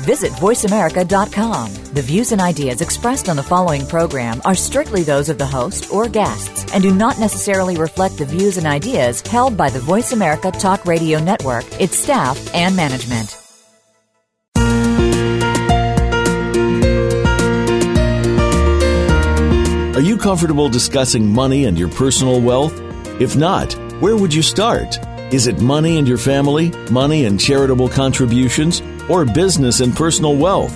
Visit VoiceAmerica.com. The views and ideas expressed on the following program are strictly those of the host or guests and do not necessarily reflect the views and ideas held by the Voice America Talk Radio Network, its staff, and management. Are you comfortable discussing money and your personal wealth? If not, where would you start? Is it money and your family, money and charitable contributions, or business and personal wealth?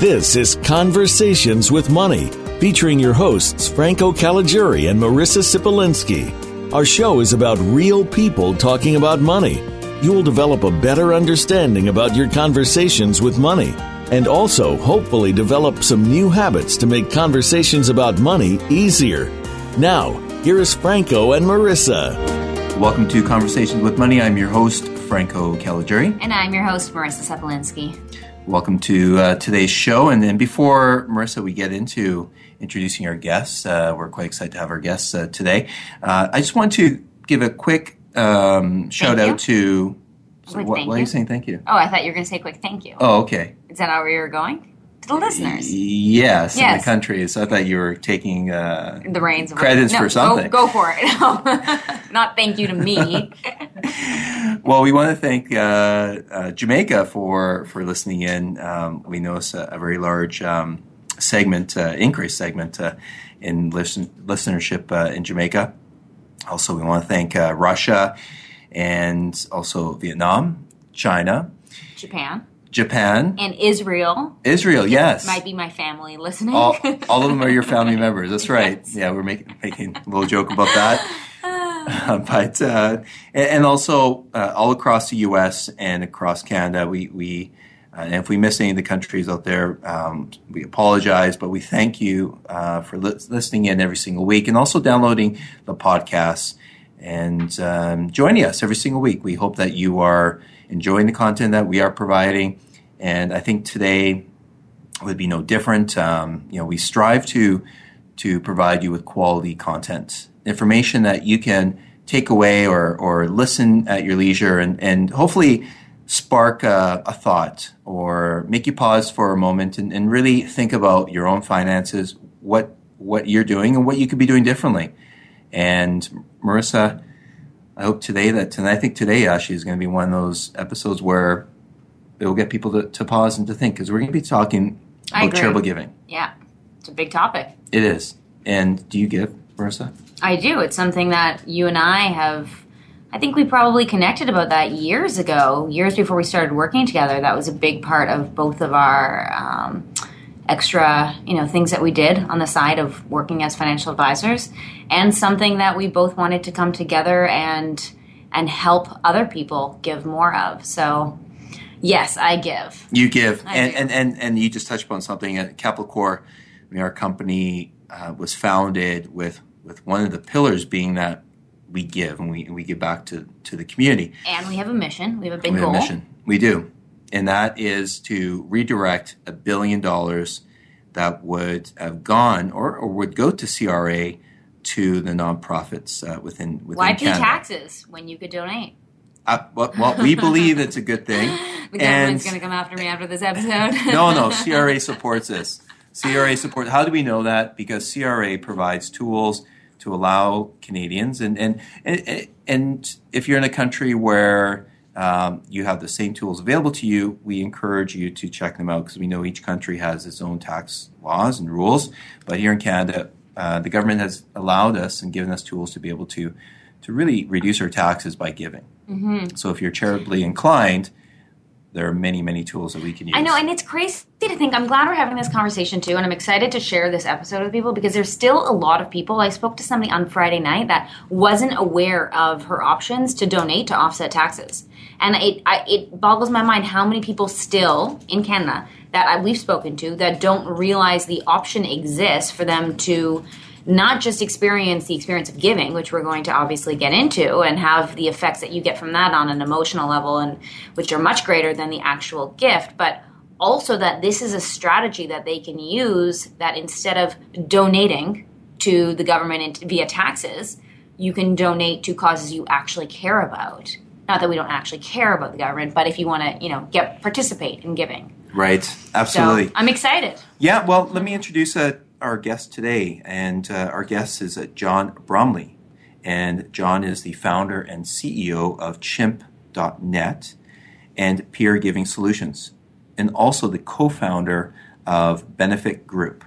This is Conversations with Money, featuring your hosts Franco Caliguri and Marissa Sipolinski. Our show is about real people talking about money. You will develop a better understanding about your conversations with money and also hopefully develop some new habits to make conversations about money easier. Now, here is Franco and Marissa. Welcome to Conversations with Money. I'm your host, Franco Caliguri. And I'm your host, Marissa Sepolinski. Welcome to uh, today's show. And then before, Marissa, we get into introducing our guests, uh, we're quite excited to have our guests uh, today. Uh, I just want to give a quick um, shout out to. Quick what, thank why are you. you saying thank you? Oh, I thought you were going to say quick thank you. Oh, okay. Is that how we were going? To the listeners. Yes, in the country. So I thought you were taking uh, The reins of Credits no, for something. Go, go for it. Not thank you to me. Well, we want to thank uh, uh, Jamaica for for listening in. Um, we notice a, a very large um, segment, uh, increased segment uh, in listen, listenership uh, in Jamaica. Also, we want to thank uh, Russia and also Vietnam, China, Japan Japan, and Israel Israel. Yes, might be my family listening. all, all of them are your family members. That's right. Yeah, we're making making a little joke about that. Uh, but uh, and, also uh, all across the U.S. and across Canada, we we uh, and if we miss any of the countries out there, um, we apologize. But we thank you uh, for li- listening in every single week and also downloading the podcasts and um, joining us every single week. We hope that you are enjoying the content that we are providing. And I think today would be no different. Um, you know, we strive to to provide you with quality content, information that you can take away or or listen at your leisure, and and hopefully spark a, a thought or make you pause for a moment and, and really think about your own finances, what what you're doing, and what you could be doing differently. And Marissa, I hope today that, and I think today actually is going to be one of those episodes where it will get people to, to pause and to think because we're going to be talking about charitable giving. yeah, it's a big topic. It is. And do you give, Marissa? I do. It's something that you and I have. I think we probably connected about that years ago, years before we started working together. That was a big part of both of our um, extra, you know, things that we did on the side of working as financial advisors, and something that we both wanted to come together and and help other people give more of. So, yes, I give. You give. I and, do. and, and, and you just touched upon something at Capital Core. I mean, our company uh, was founded with, with one of the pillars being that we give and we, we give back to, to the community. And we have a mission. We have a big we have goal. a mission. We do. And that is to redirect a billion dollars that would have gone or, or would go to CRA to the nonprofits uh, within, within Why pay Canada. taxes when you could donate? Uh, well, well, we believe it's a good thing. The government's going to come after me after this episode. no, no, CRA supports this. CRA support. How do we know that? Because CRA provides tools to allow Canadians, and and and, and if you're in a country where um, you have the same tools available to you, we encourage you to check them out because we know each country has its own tax laws and rules. But here in Canada, uh, the government has allowed us and given us tools to be able to to really reduce our taxes by giving. Mm-hmm. So if you're charitably inclined, there are many many tools that we can use. I know, and it's crazy to think. I'm glad we're having this conversation too, and I'm excited to share this episode with people because there's still a lot of people. I spoke to somebody on Friday night that wasn't aware of her options to donate to offset taxes, and it I, it boggles my mind how many people still in Canada that I, we've spoken to that don't realize the option exists for them to not just experience the experience of giving, which we're going to obviously get into, and have the effects that you get from that on an emotional level, and which are much greater than the actual gift, but also that this is a strategy that they can use that instead of donating to the government via taxes, you can donate to causes you actually care about. Not that we don't actually care about the government, but if you want to, you know, get participate in giving. Right, absolutely. So I'm excited. Yeah, well, let me introduce uh, our guest today, and uh, our guest is uh, John Bromley, and John is the founder and CEO of Chimp.net and Peer Giving Solutions, and also the co-founder of Benefic Group,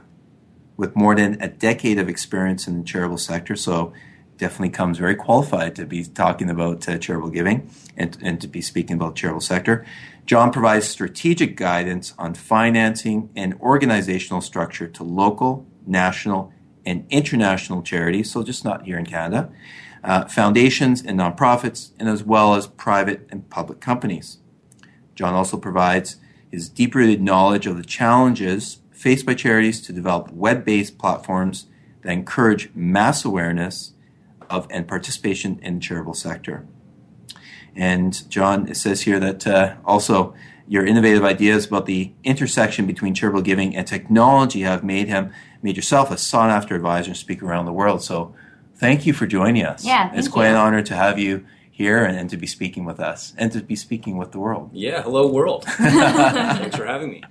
with more than a decade of experience in the charitable sector. So definitely comes very qualified to be talking about uh, charitable giving and, and to be speaking about charitable sector. John provides strategic guidance on financing and organizational structure to local, national, and international charities, so just not here in Canada, uh, foundations and nonprofits, and as well as private and public companies. John also provides his deep rooted knowledge of the challenges faced by charities to develop web based platforms that encourage mass awareness of and participation in the charitable sector. And John, it says here that uh, also your innovative ideas about the intersection between charitable giving and technology have made him made yourself a sought after advisor and speaker around the world. So thank you for joining us. Yeah, it's quite you. an honor to have you here and, and, to be speaking with us and to be speaking with the world. Yeah, hello world. Thanks for having me.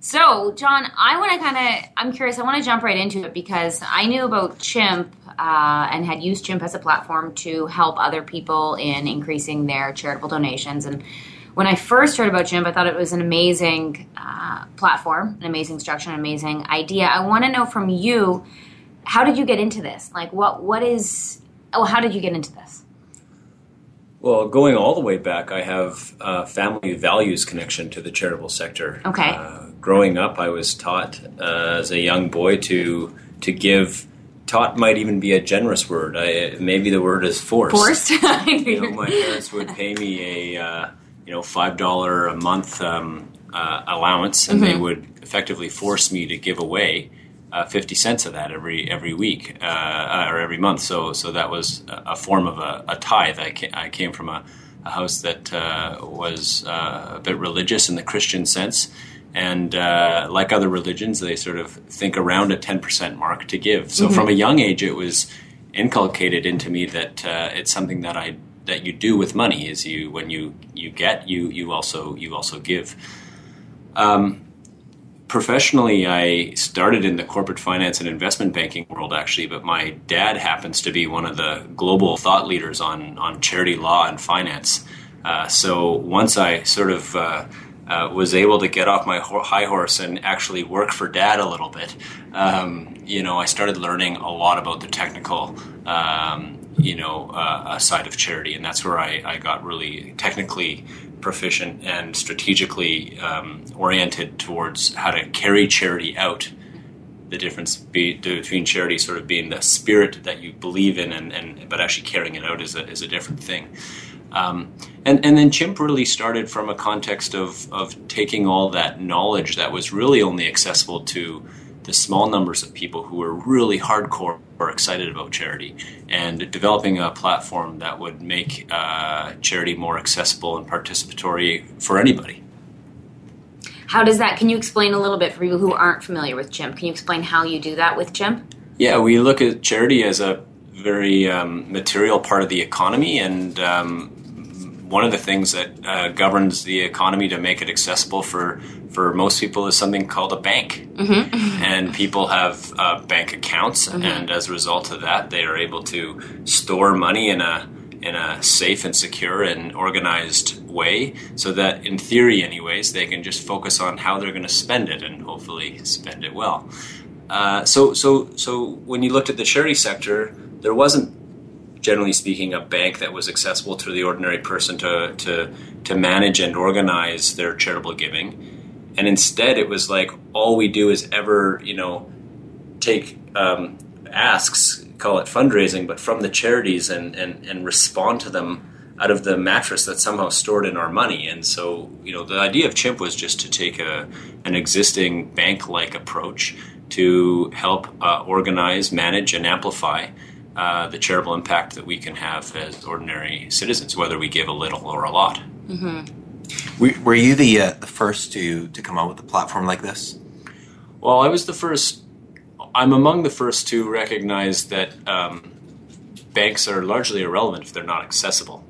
So, John, I want to kind of, I'm curious, I want to jump right into it because I knew about Chimp uh, and had used Chimp as a platform to help other people in increasing their charitable donations. And when I first heard about Chimp, I thought it was an amazing uh, platform, an amazing structure, an amazing idea. I want to know from you, how did you get into this? Like, what what is? Oh, how did you get into this? Well, going all the way back, I have a family values connection to the charitable sector. Okay. Uh, growing up, I was taught uh, as a young boy to to give taught might even be a generous word. I, maybe the word is forced. Forced. you know, my parents would pay me a uh, you know five dollar a month um, uh, allowance, and mm-hmm. they would effectively force me to give away uh, fifty cents of that every every week uh, or every month. So so that was a form of a, a tithe. I, ca- I came from a, a house that uh, was uh, a bit religious in the Christian sense and uh, like other religions, they sort of think around a 10% mark to give. So mm-hmm. from a young age, it was inculcated into me that uh, it's something that I that you do with money is you when you you get you you also you also give. Um, professionally, I started in the corporate finance and investment banking world actually, but my dad happens to be one of the global thought leaders on on charity law and finance. Uh, so once I sort of uh, uh, was able to get off my high horse and actually work for dad a little bit. Um, you know, I started learning a lot about the technical, um, you know, uh, side of charity, and that's where I, I, got really technically proficient and strategically um, oriented towards how to carry charity out. The difference be, between charity sort of being the spirit that you believe in, and, and but actually carrying it out is a, is a different thing. Um, and, and then Chimp really started from a context of, of taking all that knowledge that was really only accessible to the small numbers of people who were really hardcore or excited about charity and developing a platform that would make uh, charity more accessible and participatory for anybody. How does that? Can you explain a little bit for people who aren't familiar with Chimp? Can you explain how you do that with Chimp? Yeah, we look at charity as a very um, material part of the economy, and um, one of the things that uh, governs the economy to make it accessible for for most people is something called a bank, mm-hmm. and people have uh, bank accounts, mm-hmm. and as a result of that, they are able to store money in a in a safe and secure and organized way, so that in theory, anyways, they can just focus on how they're going to spend it and hopefully spend it well. Uh, so, so, so when you looked at the charity sector, there wasn't generally speaking, a bank that was accessible to the ordinary person to, to, to manage and organize their charitable giving. And instead, it was like all we do is ever, you know, take um, asks, call it fundraising, but from the charities and, and, and respond to them out of the mattress that's somehow stored in our money. And so, you know, the idea of Chimp was just to take a, an existing bank like approach to help uh, organize, manage, and amplify uh, the charitable impact that we can have as ordinary citizens, whether we give a little or a lot. Were, were you the uh, the first to to come out with a platform like this? Well, I was the first. I'm among the first to recognize that um, banks are largely irrelevant if they're not accessible.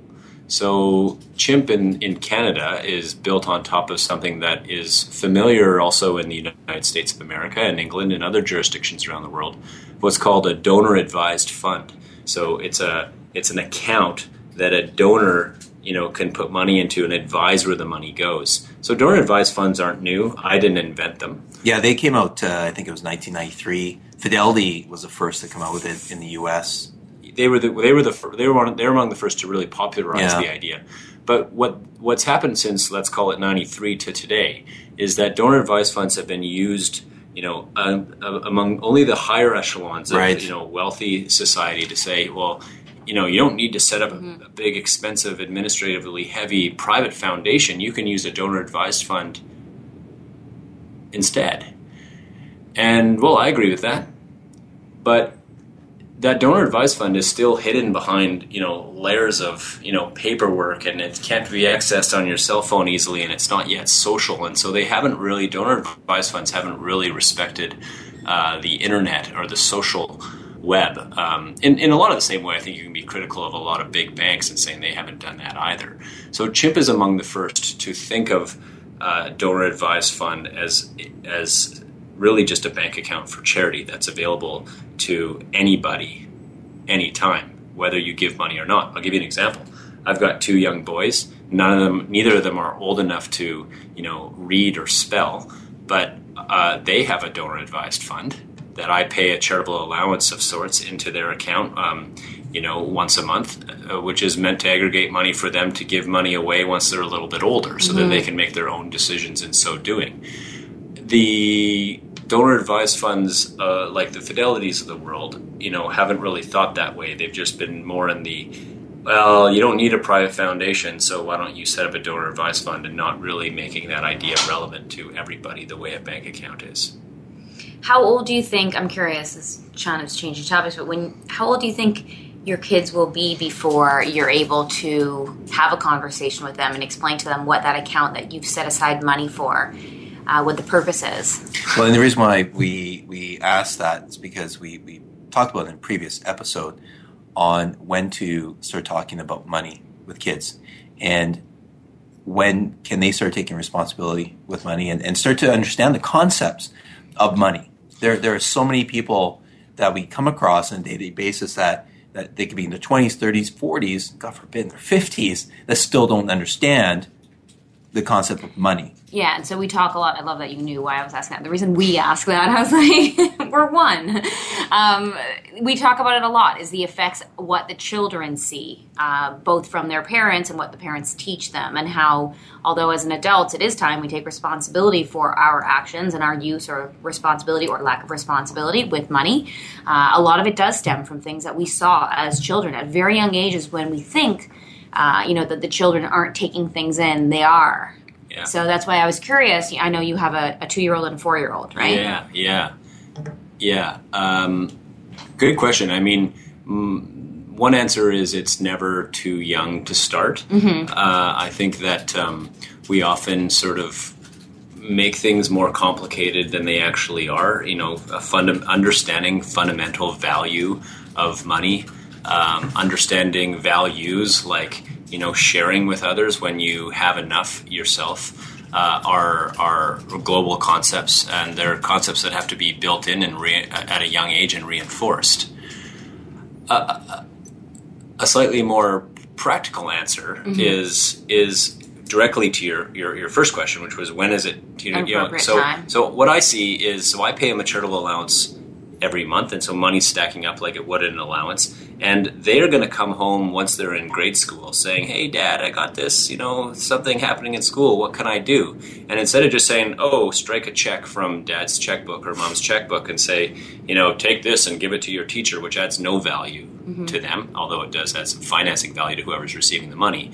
So, Chimp in, in Canada is built on top of something that is familiar also in the United States of America and England and other jurisdictions around the world. What's called a donor advised fund. So, it's a it's an account that a donor you know can put money into and advise where the money goes. So, donor advised funds aren't new. I didn't invent them. Yeah, they came out. Uh, I think it was 1993. Fidelity was the first to come out with it in the U.S. they were the, they were the they were one, they were among the first to really popularize Yeah. the idea. But what what's happened since let's call it '93 to today is that donor advised funds have been used, you know, uh, uh, among only the higher echelons of Right. you know wealthy society to say, well, you know, you don't need to set up a, a big, expensive, administratively heavy private foundation. You can use a donor advised fund instead. And well, I agree with that, but that donor advised fund is still hidden behind you know layers of you know paperwork and it can't be accessed on your cell phone easily and it's not yet social. And so they haven't really donor advised funds haven't really respected uh, the internet or the social web. Um, in, in a lot of the same way I think you can be critical of a lot of big banks and saying they haven't done that either. So Chimp is among the first to think of uh, donor advised fund as as really just a bank account for charity that's available to anybody, anytime, whether you give money or not. I'll give you an example. I've got two young boys. None of them, neither of them are old enough to, you know, read or spell, but uh, they have a donor advised fund that I pay a charitable allowance of sorts into their account. Um, you know, once a month, uh, which is meant to aggregate money for them to give money away once they're a little bit older, so that they can make their own decisions in so doing the donor advised funds uh, like the fidelities of the world you know haven't really thought that way they've just been more in the well you don't need a private foundation so why don't you set up a donor advised fund and not really making that idea relevant to everybody the way a bank account is How old do you think? I'm curious. As Sean is changing topics, but when how old do you think your kids will be before you're able to have a conversation with them and explain to them what that account that you've set aside money for, uh, what the purpose is? Well, and the reason why we we asked that is because we we talked about in a previous episode on when to start talking about money with kids and when can they start taking responsibility with money and, and start to understand the concepts of money. There there are so many people that we come across on a day-to-day basis that that they could be in their 20s, 30s, 40s, God forbid, in their 50s, that still don't understand the concept of money. Yeah, and so we talk a lot. I love that you knew why I was asking that. The reason we ask that, I was like, we're one. Um, we talk about it a lot. Is the effects what the children see, uh, both from their parents and what the parents teach them, and how, although as an adult it is time we take responsibility for our actions and our use or responsibility or lack of responsibility with money. Uh, a lot of it does stem from things that we saw as children at very young ages when we think. Uh, you know that the children aren't taking things in; they are. Yeah. So that's why I was curious. I know you have a, a two year old and a four year old, right? Yeah, yeah, yeah. Um, good question. I mean, one answer is it's never too young to start. Uh, I think that um, we often sort of make things more complicated than they actually are. You know, a funda- understanding fundamental value of money, um, understanding values like you know sharing with others when you have enough yourself. Uh, are are global concepts, and they're concepts that have to be built in and re- at a young age and reinforced. a slightly more practical answer is is directly to your, your, your first question, which was when is it you know, you know so time. so what I see is so I pay a charitable allowance every month, and so money's stacking up like it would in an allowance, and they're going to come home once they're in grade school saying, "Hey, Dad, I got this, you know, something happening in school. What can I do?" And instead of just saying, "Oh, strike a check from Dad's checkbook or Mom's checkbook," and say, "You know, take this and give it to your teacher," which adds no value mm-hmm. to them, although it does add some financing value to whoever's receiving the money.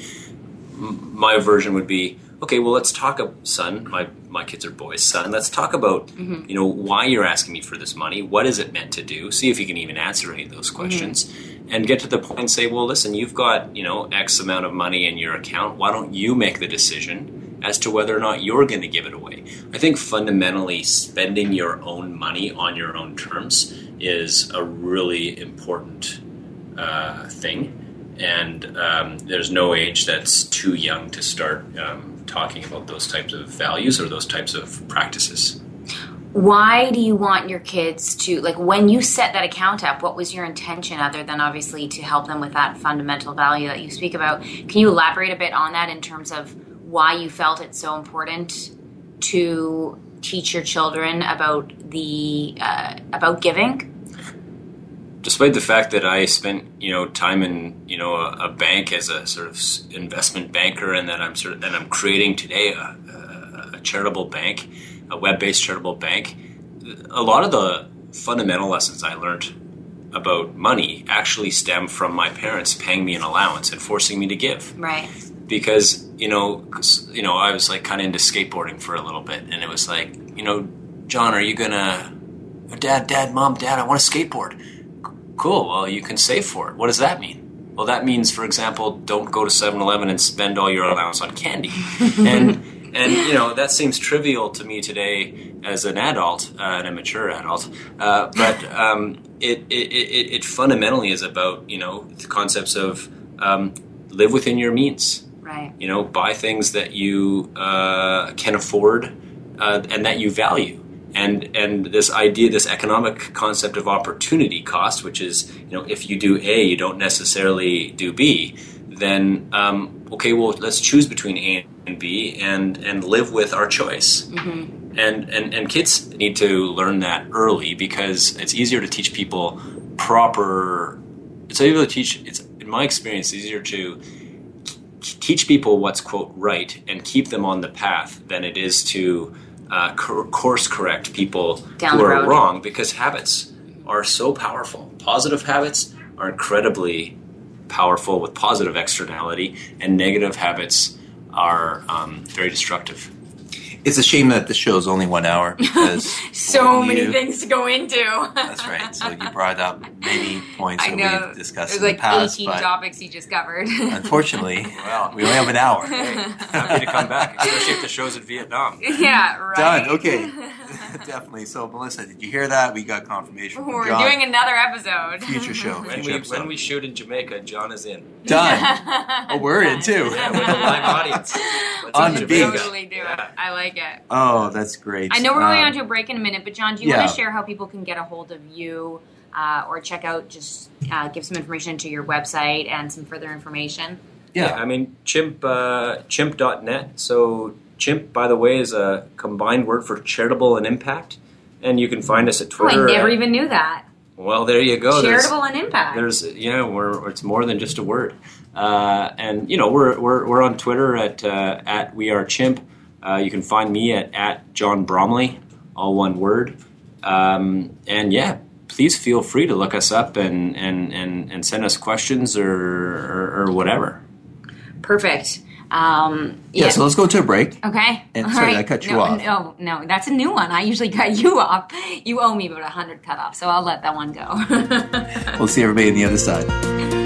M- My version would be, okay, well, let's talk, son. My my kids are boys, son. Let's talk about you know why you're asking me for this money. What is it meant to do? See if you can even answer any of those questions, and get to the point and say, well, listen, you've got you know X amount of money in your account. Why don't you make the decision as to whether or not you're going to give it away? I think fundamentally, spending your own money on your own terms is a really important uh, thing and um, there's no age that's too young to start um, talking about those types of values or those types of practices. Why do you want your kids to like when you set that account up? What was your intention, other than obviously to help them with that fundamental value that you speak about? Can you elaborate a bit on that in terms of why you felt it's so important to teach your children about the uh, about giving? Despite the fact that I spent you know time in you know a, a, bank as a sort of investment banker, and that I'm sort of and I'm creating today a, a, a charitable bank, a web-based charitable bank. A lot of the fundamental lessons I learned about money actually stem from my parents paying me an allowance and forcing me to give. Right. Because you know, you know, I was like kind of into skateboarding for a little bit, and it was like, you know, John, are you gonna? Dad, Dad, Mom, Dad, I want to skateboard Cool. Well, you can save for it. What does that mean? Well, that means, for example, don't go to 7-Eleven and spend all your allowance on candy. and and you know that seems trivial to me today as an adult, uh, an immature adult. Uh, but um, it, it, it, it, fundamentally is about you know the concepts of um, live within your means. Right. You know, buy things that you uh, can afford uh, and that you value and and this idea, this economic concept of opportunity cost, which is you know if you do A, you don't necessarily do B. Then um, okay, well let's choose between A and B and and live with our choice. Mm-hmm. And, and and kids need to learn that early because it's easier to teach people proper. It's easier to teach. It's in my experience easier to teach people what's quote right and keep them on the path than it is to uh, course correct people Down who are road. wrong because habits are so powerful. Positive habits are incredibly powerful with positive externality, and negative habits are um, very destructive. It's a shame that the show is only one hour because so you, many things to go into. that's right. So you brought up many points I that know. we've discussed There's in like the past, 18 but topics you just covered. unfortunately, Well, we only have an hour. happy to come back, especially if the show's in Vietnam. yeah, right. Done. Okay. Definitely. So, Melissa, did you hear that? We got confirmation from We're John. doing another episode. future show. When future we, episode. when we shoot in Jamaica, John is in. Done. Oh, we're in too. Yeah, with a live audience. Let's On the beach. totally do Yeah. it. I like it. Oh, that's great. I know we're going Um, on to a break in a minute, but John, do you yeah. want to share how people can get a hold of you uh, or check out, just uh, give some information to your website and some further information? Yeah, Yeah. I mean chimp uh, chimp.net. So chimp, by the way, is a combined word for charitable and impact, and you can find us at Oh, I Twitter. never at- even knew that. well, there you go. There's- Charitable and impact. There's yeah, we're it's more than just a word, uh, and you know we're we're, we're on Twitter at uh, at we are chimp. Uh, you can find me at at John Bromley, all one word, um, and yeah, please feel free to look us up and and and, and send us questions or, or or whatever. Perfect. Um, Yeah, so let's go to a break. Okay. And sorry, right. I cut you no, off. No, no, that's a new one. I usually cut you off. You owe me about a hundred cut off, so I'll let that one go. We'll see everybody on the other side.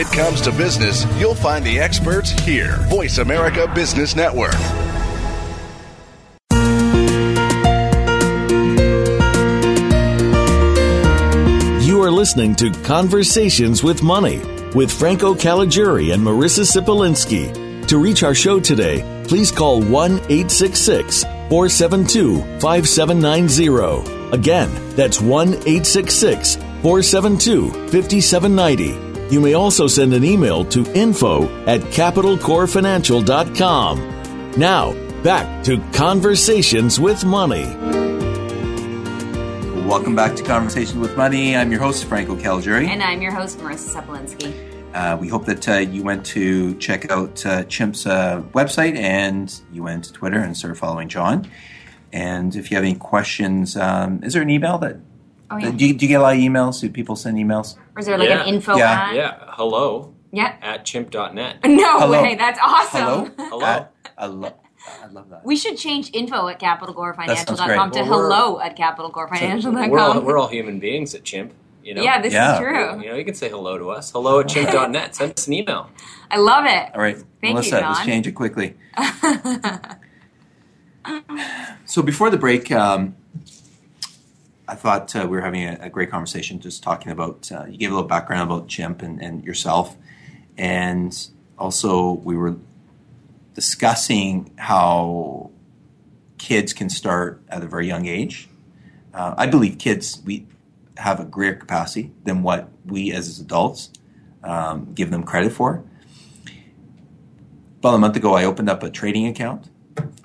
It comes to business, you'll find the experts here. Voice America Business Network. You are listening to Conversations with Money with Franco Caliguri and Marissa Sipolinski. To reach our show today, please call 1 866 472 5790. Again, that's 1 866 472 5790. You may also send an email to info at capitalcorefinancial.com. Now, back to Conversations with Money. Welcome back to Conversations with Money. I'm your host, Franco Caliguri. And I'm your host, Marissa Sepolinsky. Uh, we hope that uh, you went to check out uh, Chimp's uh, website and you went to Twitter and started following John. And if you have any questions, um, is there an email that? Oh, yeah. do, you, do you get a lot of emails? Do people send emails? Or is there like Yeah. an info Yeah. at? Yeah, hello Yeah. at chimp.net. No Hello. way. That's awesome. Hello? Hello. At- I, lo- I love that. We should change info at capitalcorefinancial.com great. to Well, we're- hello at capitalcorefinancial.com. We're all, we're all human beings at Chimp. You know? yeah, this Yeah. is true. You know, you can say hello to us. Hello at chimp.net. Send us an email. I love it. All right, Thank you, Melissa, let's John. change it quickly. so before the break, um, I thought uh, we were having a, a great conversation, just talking about. Uh, you gave a little background about Chimp and, and yourself, and also we were discussing how kids can start at a very young age. Uh, I believe kids we have a greater capacity than what we as adults um, give them credit for. About a month ago, I opened up a trading account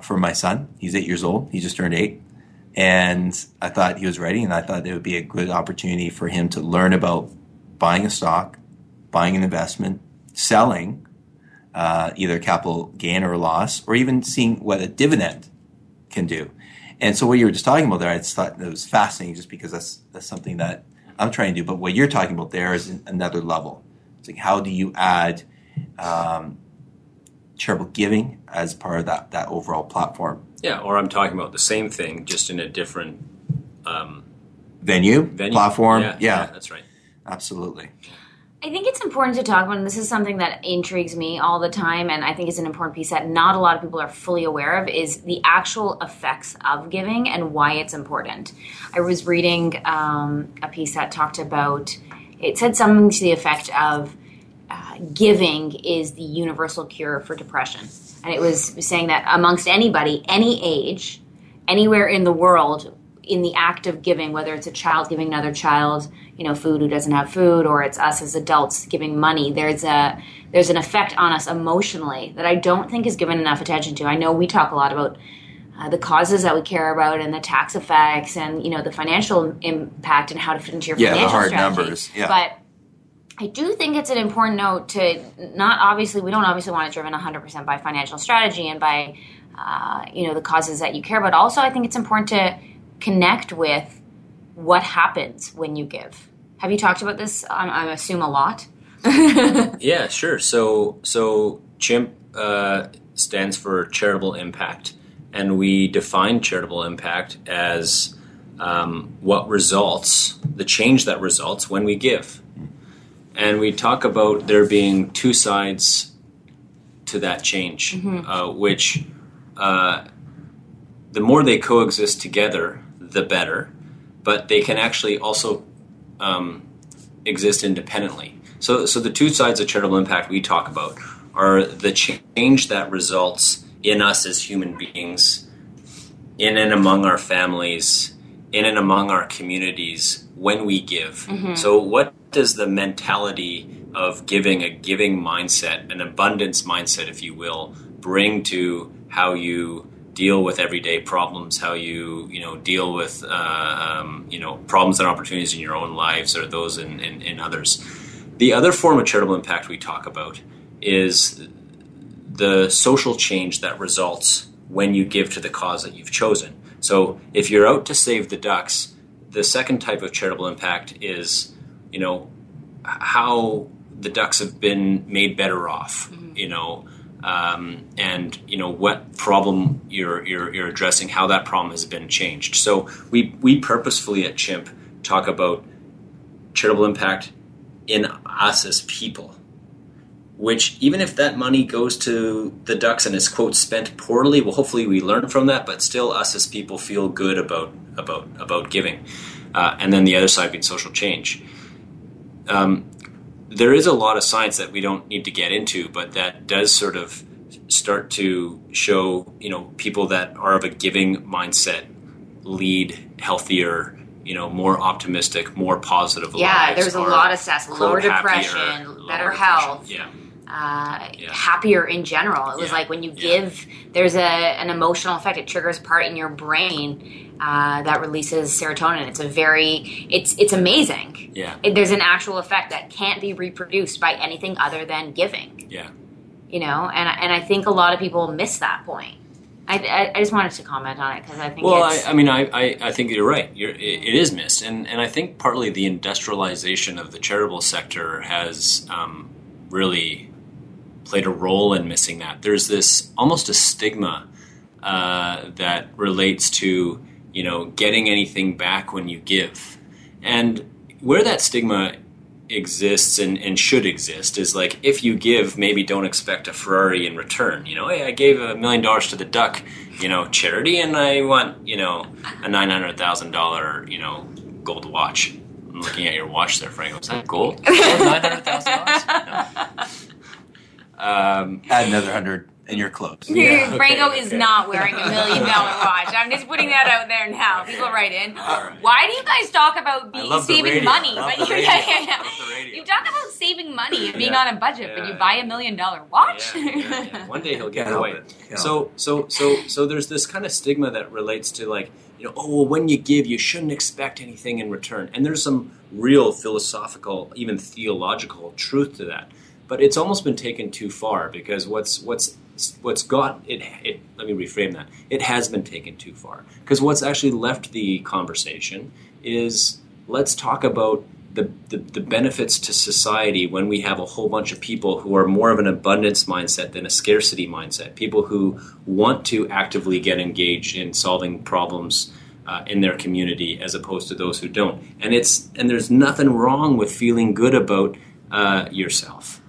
for my son. He's eight years old. He just turned eight. And I thought he was ready, and I thought it would be a good opportunity for him to learn about buying a stock, buying an investment, selling, uh, either capital gain or loss, or even seeing what a dividend can do. And so, what you were just talking about there, I just thought it was fascinating just because that's, that's something that I'm trying to do. But what you're talking about there is another level. It's like, how do you add um, charitable giving as part of that, that overall platform? Yeah, or I'm talking about the same thing, just in a different um, Venue, venue. platform. Yeah, Yeah, that's right. absolutely. I think it's important to talk about, and this is something that intrigues me all the time, and I think is an important piece that not a lot of people are fully aware of, is the actual effects of giving and why it's important. I was reading um, a piece that talked about, it said something to the effect of uh, giving is the universal cure for depression. And it was saying that amongst anybody, any age, anywhere in the world, in the act of giving, whether it's a child giving another child, you know, food who doesn't have food, or it's us as adults giving money, there's a there's an effect on us emotionally that I don't think is given enough attention to. I know we talk a lot about uh, the causes that we care about and the tax effects and you know the financial impact and how to fit into your Yeah, the financial hard strategy. numbers, yeah. But I do think it's an important note to not obviously we don't obviously want it driven 100% by financial strategy and by uh, you know the causes that you care about. Also, I think it's important to connect with what happens when you give. Have you talked about this? I assume a lot. Yeah, sure. So, so CHIMP uh, stands for charitable impact, and we define charitable impact as um, what results, the change that results when we give. And we talk about there being two sides to that change, uh, which uh, the more they coexist together, the better. But they can actually also um, exist independently. So, so the two sides of charitable impact we talk about are the change that results in us as human beings, in and among our families, in and among our communities when we give. So, what does the mentality of giving, a giving mindset, an abundance mindset, if you will, bring to how you deal with everyday problems, how you you know deal with uh, um, you know problems and opportunities in your own lives or those in, in, in others. The other form of charitable impact we talk about is the social change that results when you give to the cause that you've chosen. So if you're out to save the ducks, the second type of charitable impact is, you know, how the ducks have been made better off. Mm-hmm. You know, um, and you know what problem you're, you're, you're addressing, how that problem has been changed. So we we purposefully at Chimp talk about charitable impact in us as people. Which even if that money goes to the ducks and is quote spent poorly, well, hopefully we learn from that. But still, us as people feel good about about about giving. Uh, and then the other side being social change. Um, there is a lot of science that we don't need to get into, but that does sort of start to show, you know, people that are of a giving mindset lead healthier, you know, more optimistic, more positive yeah, lives. there's a lot of stats: lower depression, happier, better lower health. depression. Yeah. Uh, Yeah. happier in general. It was Yeah. like when you Yeah. give, there's a an emotional effect. It triggers part in your brain uh, that releases serotonin. It's a very, it's it's amazing. Yeah. It, there's an actual effect that can't be reproduced by anything other than giving. Yeah. You know, and I- and I think a lot of people miss that point. I, I, I just wanted to comment on it because I think Well, I, I mean, I, I, I think you're right. You're, it, it is missed, and and I think partly the industrialization of the charitable sector has um, really played a role in missing that. There's this almost a stigma uh, that relates to you know getting anything back when you give, and where that stigma exists and, and should exist is like if you give, maybe don't expect a Ferrari in return. You know, hey, I gave a million dollars to the duck, you know, charity, and I want you know a nine hundred thousand dollar you know gold watch. I'm looking at your watch there, Frank. Was that gold? Nine hundred thousand dollars. Um, Add another hundred and you're close. Yeah, okay, Franco is not wearing a million dollar watch. I'm just putting that out there now. People write in. right. Why do you guys talk about I being saving money? But you, yeah, yeah, you talk about saving money and being Yeah. on a budget, but you yeah. buy a million dollar watch. Yeah, yeah, yeah. One day he'll get away. it. So, so, so, so there's this kind of stigma that relates to like, you know, oh, well, when you give, you shouldn't expect anything in return. And there's some real philosophical, even theological truth to that. But it's almost been taken too far because what's what's what's got it, it let me reframe that. It has been taken too far because what's actually left the conversation is let's talk about the, the, the benefits to society when we have a whole bunch of people who are more of an abundance mindset than a scarcity mindset people who want to actively get engaged in solving problems uh, in their community as opposed to those who don't. And it's and there's nothing wrong with feeling good about uh, yourself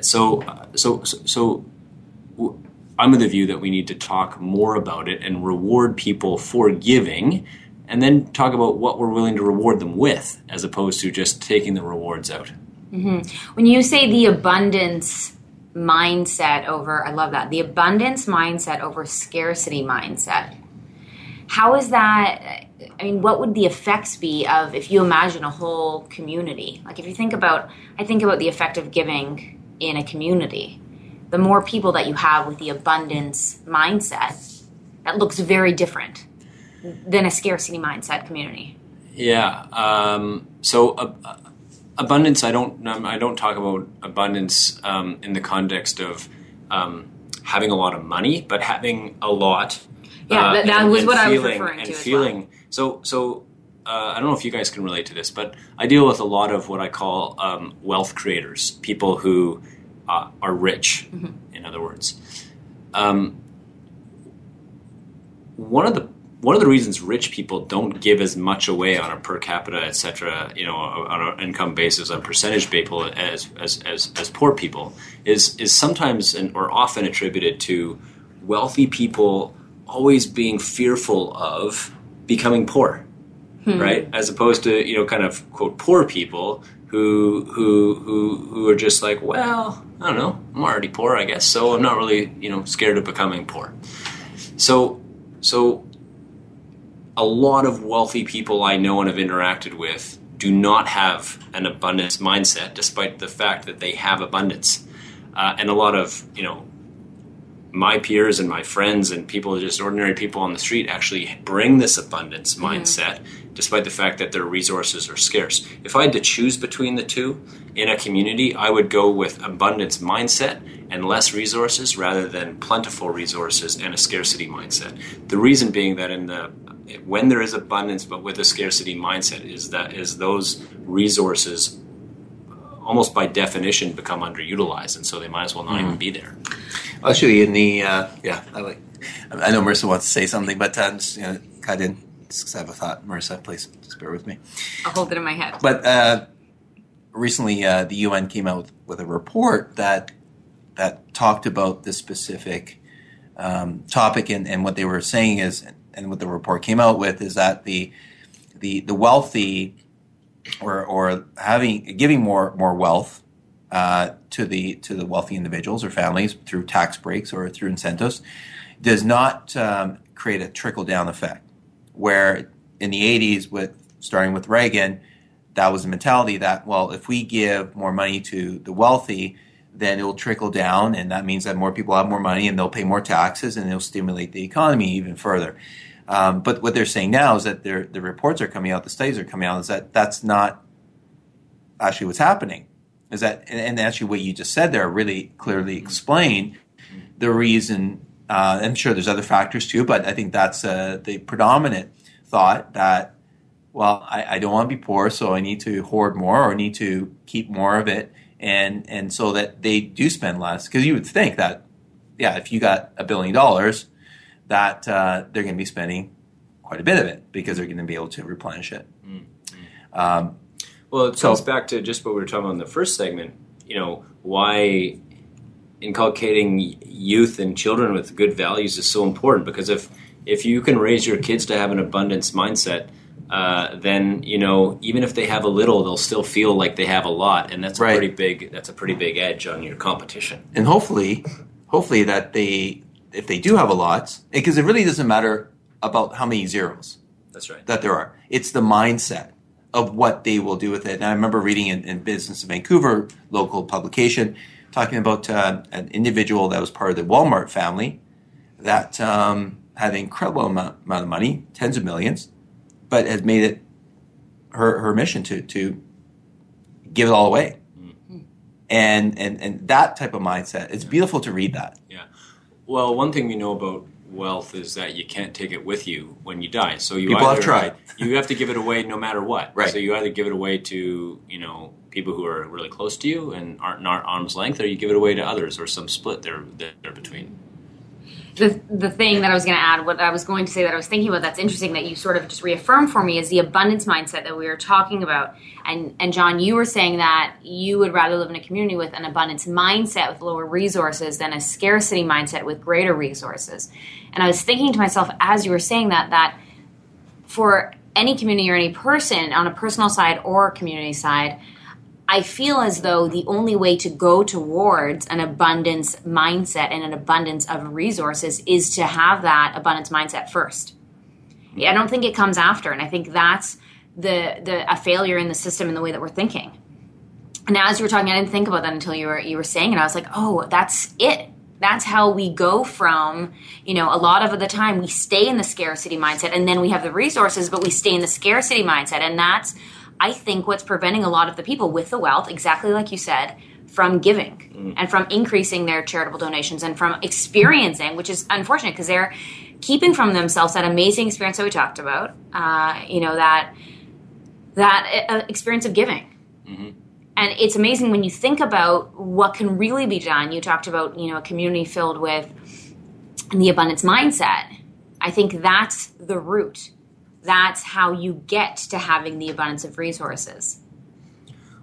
so, so, so, I'm of the view that we need to talk more about it and reward people for giving, and then talk about what we're willing to reward them with, as opposed to just taking the rewards out. Mm-hmm. when you say the abundance mindset over, I love that, the abundance mindset over scarcity mindset. How is that? I mean, what would the effects be of if you imagine a whole community? Like, if you think about, I think about the effect of giving in a community. The more people that you have with the abundance mindset, that looks very different than a scarcity mindset community. Yeah. Um, so uh, uh, abundance. I don't. Um, I don't talk about abundance um, in the context of um, having a lot of money, but having a lot. Yeah, uh, that- that and- was and what I was feeling- referring and to as feeling. So so. Uh, I don't know if you guys can relate to this, but I deal with a lot of what I call um, wealth creators, people who uh, are rich, in other words. Um, one of the one of the reasons rich people don't give as much away on a per capita, et cetera, you know, on an income basis, on percentage people as as, as, as poor people, is is sometimes and or often attributed to wealthy people always being fearful of becoming poor, right? As opposed to you know, kind of quote poor people who who who who are just like, well, I don't know, I'm already poor, I guess, so I'm not really you know scared of becoming poor. So so a lot of wealthy people I know and have interacted with do not have an abundance mindset, despite the fact that they have abundance. Uh, and a lot of you know my peers and my friends and people, just ordinary people on the street, actually bring this abundance mindset, despite the fact that their resources are scarce. If I had to choose between the two in a community, I would go with abundance mindset and less resources rather than plentiful resources and a scarcity mindset. The reason being that in the when there is abundance but with a scarcity mindset is that is those resources almost by definition become underutilized and so they might as well not even be there. Actually, in the uh, yeah, I like. I know Marissa wants to say something, but uh, just you know, cut in. Just have a thought, Marissa. Please, just bear with me. I'll hold it in my head. But uh, recently, uh, the UN came out with, with a report that that talked about this specific um, topic, and, and what they were saying is, and what the report came out with is that the the the wealthy, or or having giving more more wealth uh, to the to the wealthy individuals or families through tax breaks or through incentives does not um, create a trickle down effect. Where in the 80s, with starting with Reagan, that was the mentality that well, if we give more money to the wealthy, then it will trickle down, and that means that more people have more money and they'll pay more taxes, and it'll stimulate the economy even further. Um, but what they're saying now is that the reports are coming out, the studies are coming out, is that that's not actually what's happening is that and actually what you just said there really clearly explain the reason uh, i'm sure there's other factors too but i think that's uh, the predominant thought that well I, I, don't want to be poor so i need to hoard more or need to keep more of it and and so that they do spend less because you would think that yeah if you got a billion dollars that uh, they're going to be spending quite a bit of it because they're going to be able to replenish it mm-hmm. um, well, it comes back to just what we were talking about in the first segment. You know, why inculcating youth and children with good values is so important because if if you can raise your kids to have an abundance mindset, uh, then you know even if they have a little, they'll still feel like they have a lot, and that's a pretty big that's a pretty big edge on your competition. And hopefully, hopefully that they if they do have a lot, because it really doesn't matter about how many zeros. That's right. That there are. It's the mindset of what they will do with it. And I remember reading in, in Business of Vancouver, local publication, talking about uh, an individual that was part of the Walmart family that um, had an incredible amount, amount, of money, tens of millions, but has made it her, her mission to, to give it all away. Mm-hmm. And, and, and that type of mindset, it's beautiful to read that. Yeah. Well, one thing we know about wealth is that you can't take it with you when you die. So you people either, have tried. you have to give it away no matter what. Right. So you either give it away to you know people who are really close to you and aren't not arm's length, or you give it away to others, or some split there there between the the thing that I was going to add, what I was going to say that I was thinking about that's interesting that you sort of just reaffirmed for me is the abundance mindset that we were talking about. And and John, you were saying that you would rather live in a community with an abundance mindset with lower resources than a scarcity mindset with greater resources. And I was thinking to myself as you were saying that that for any community or any person on a personal side or community side, I feel as though the only way to go towards an abundance mindset and an abundance of resources is to have that abundance mindset first. I don't think it comes after, and I think that's the the a failure in the system and the way that we're thinking. And as you were talking, I didn't think about that until you were you were saying it. I was like, oh, that's it. That's how we go from, you know, a lot of the time we stay in the scarcity mindset and then we have the resources, but we stay in the scarcity mindset. And that's I think what's preventing a lot of the people with the wealth, exactly like you said, from giving mm. and from increasing their charitable donations and from experiencing, which is unfortunate because they're keeping from themselves that amazing experience that we talked about. Uh, you know that that uh, experience of giving. Mm-hmm. And it's amazing when you think about what can really be done. You talked about you know a community filled with the abundance mindset. I think that's the root that's how you get to having the abundance of resources.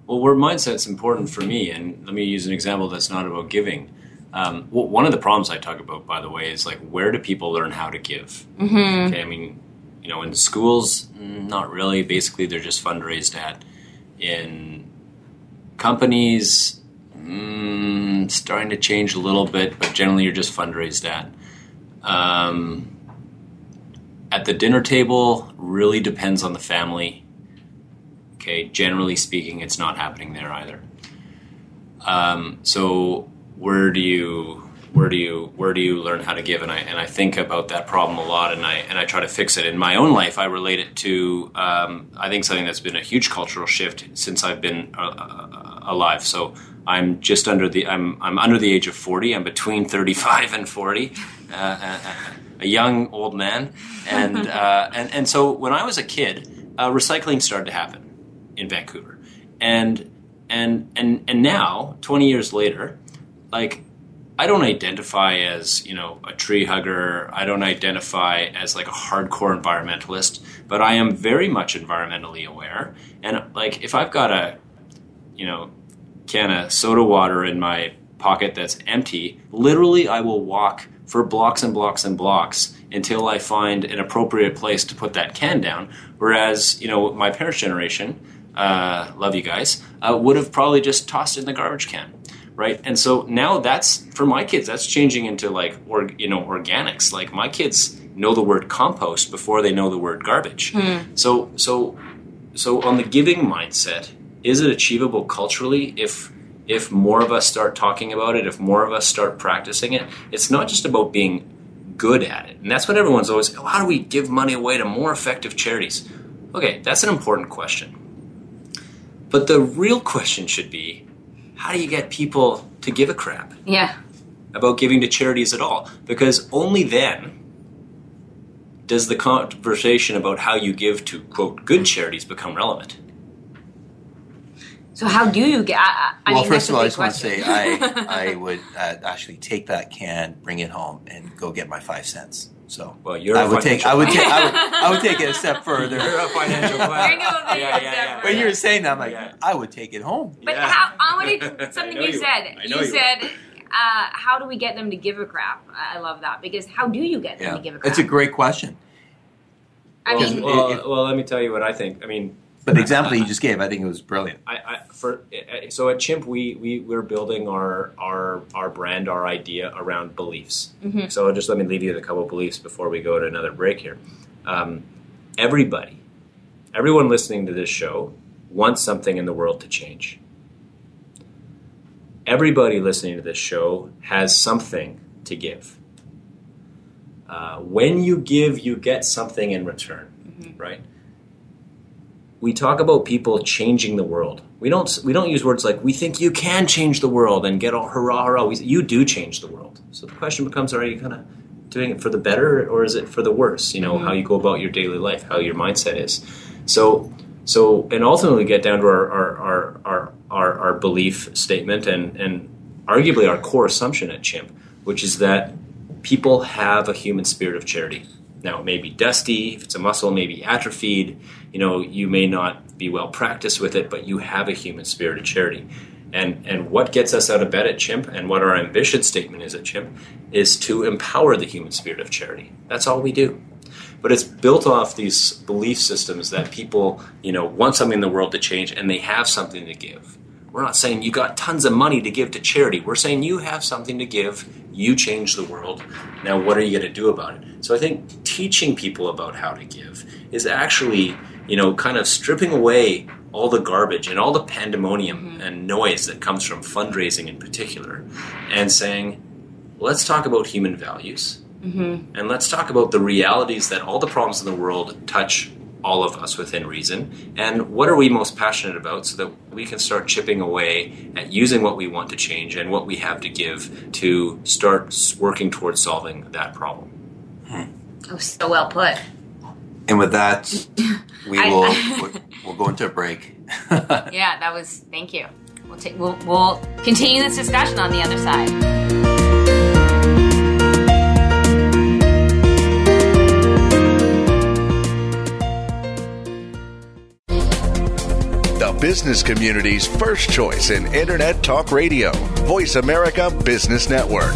Well, where mindset's important for me, and let me use an example that's not about giving. Um, well, one of the problems I talk about, by the way, is like where do people learn how to give? Mm-hmm. Okay, I mean, you know, in schools, not really. Basically, they're just fundraised at. In companies, mm, starting to change a little bit, but generally, you're just fundraised at. Um, at the dinner table really depends on the family. Okay, generally speaking, it's not happening there either. Um, so where do you where do you where do you learn how to give? And I and I think about that problem a lot, and I and I try to fix it in my own life. I relate it to um, I think something that's been a huge cultural shift since I've been uh, uh alive. So I'm just under the I'm I'm under the age of forty. I'm between thirty five and forty, uh, a, young old man, and uh, and and so when I was a kid, uh, recycling started to happen in Vancouver, and and and and now twenty years later, like I don't identify as you know a tree hugger. I don't identify as like a hardcore environmentalist, but I am very much environmentally aware. And like if I've got a you know can of soda water in my pocket that's empty, literally I will walk for blocks and blocks and blocks until I find an appropriate place to put that can down. Whereas, you know, my parents' generation, uh, love you guys, uh, would have probably just tossed it in the garbage can, right? And so now that's for my kids. That's changing into like, or you know, organics. Like my kids know the word compost before they know the word garbage. Mm. So, so, so on the giving mindset, is it achievable culturally if if more of us start talking about it, if more of us start practicing it? It's not just about being good at it. And that's what everyone's always, oh, how do we give money away to more effective charities? Okay, that's an important question. But the real question should be, how do you get people to give a crap? Yeah. About giving to charities at all? Because only then does the conversation about how you give to quote good charities become relevant. So how do you get? I, I well, mean, first of all, I just question. want to say I I would uh, actually take that can, bring it home, and go get my five cents. So well, you're I would take I would take I would, I would take it a step further. You're a financial planner. yeah, yeah, yeah, when you were saying that, I'm like, yeah. I would take it home. But how? I want to something you, you, said. You, you said. Uh, how do we get them to give a crap? I love that because how do you get them to give a crap? It's a great question. I mean, well, well, let me tell you what I think. I mean, but the example you just gave, I think it was brilliant. I, I, for so at Chimp, we we we're building our our our brand, our idea around beliefs. Mm-hmm. So just let me leave you with a couple of beliefs before we go to another break here. Um, everybody, everyone listening to this show wants something in the world to change. Everybody listening to this show has something to give. Uh, when you give, you get something in return, mm-hmm. right? We talk about people changing the world. We don't we don't use words like we think you can change the world and get all hurrah hurrah. We, you do change the world. So the question becomes: Are you kind of doing it for the better or is it for the worse? You know mm-hmm. how you go about your daily life, how your mindset is. So so and ultimately get down to our our our our, our, our belief statement and and arguably our core assumption at Chimp, which is that people have a human spirit of charity. Now, it may be dusty. If it's a muscle, may be atrophied. You know, you may not be well practiced with it, but you have a human spirit of charity. And, and what gets us out of bed at Chimp and what our ambition statement is at Chimp is to empower the human spirit of charity. That's all we do. But it's built off these belief systems that people, you know, want something in the world to change and they have something to give. We're not saying you got tons of money to give to charity. We're saying you have something to give. You change the world. Now, what are you going to do about it? So I think teaching people about how to give is actually, you know, kind of stripping away all the garbage and all the pandemonium mm-hmm. and noise that comes from fundraising in particular and saying, let's talk about human values. Mm-hmm. And let's talk about the realities that all the problems in the world touch all of us within reason, and what are we most passionate about so that we can start chipping away at using what we want to change and what we have to give to start working towards solving that problem. Hmm. Oh, so well put. And with that, we will I, we'll go into a break. yeah, that was. Thank you. We'll, take, we'll we'll continue this discussion on the other side. The business community's first choice in Internet Talk Radio, Voice America Business Network.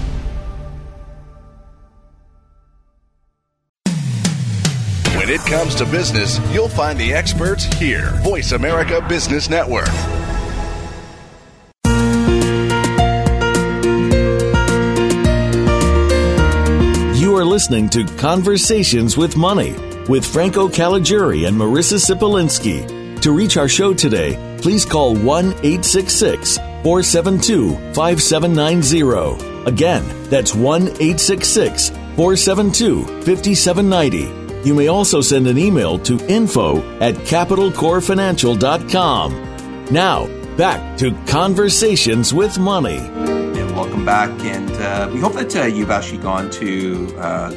It comes to business, you'll find the experts here. Voice America Business Network. You are listening to Conversations with Money with Franco Caligiuri and Marissa Sipolinski. To reach our show today, please call 1 866 472 5790. Again, that's 1 866 472 5790. You may also send an email to info at capitalcorefinancial.com. Now, back to Conversations with Money. And welcome back. And uh, we hope that uh, you've actually gone to uh,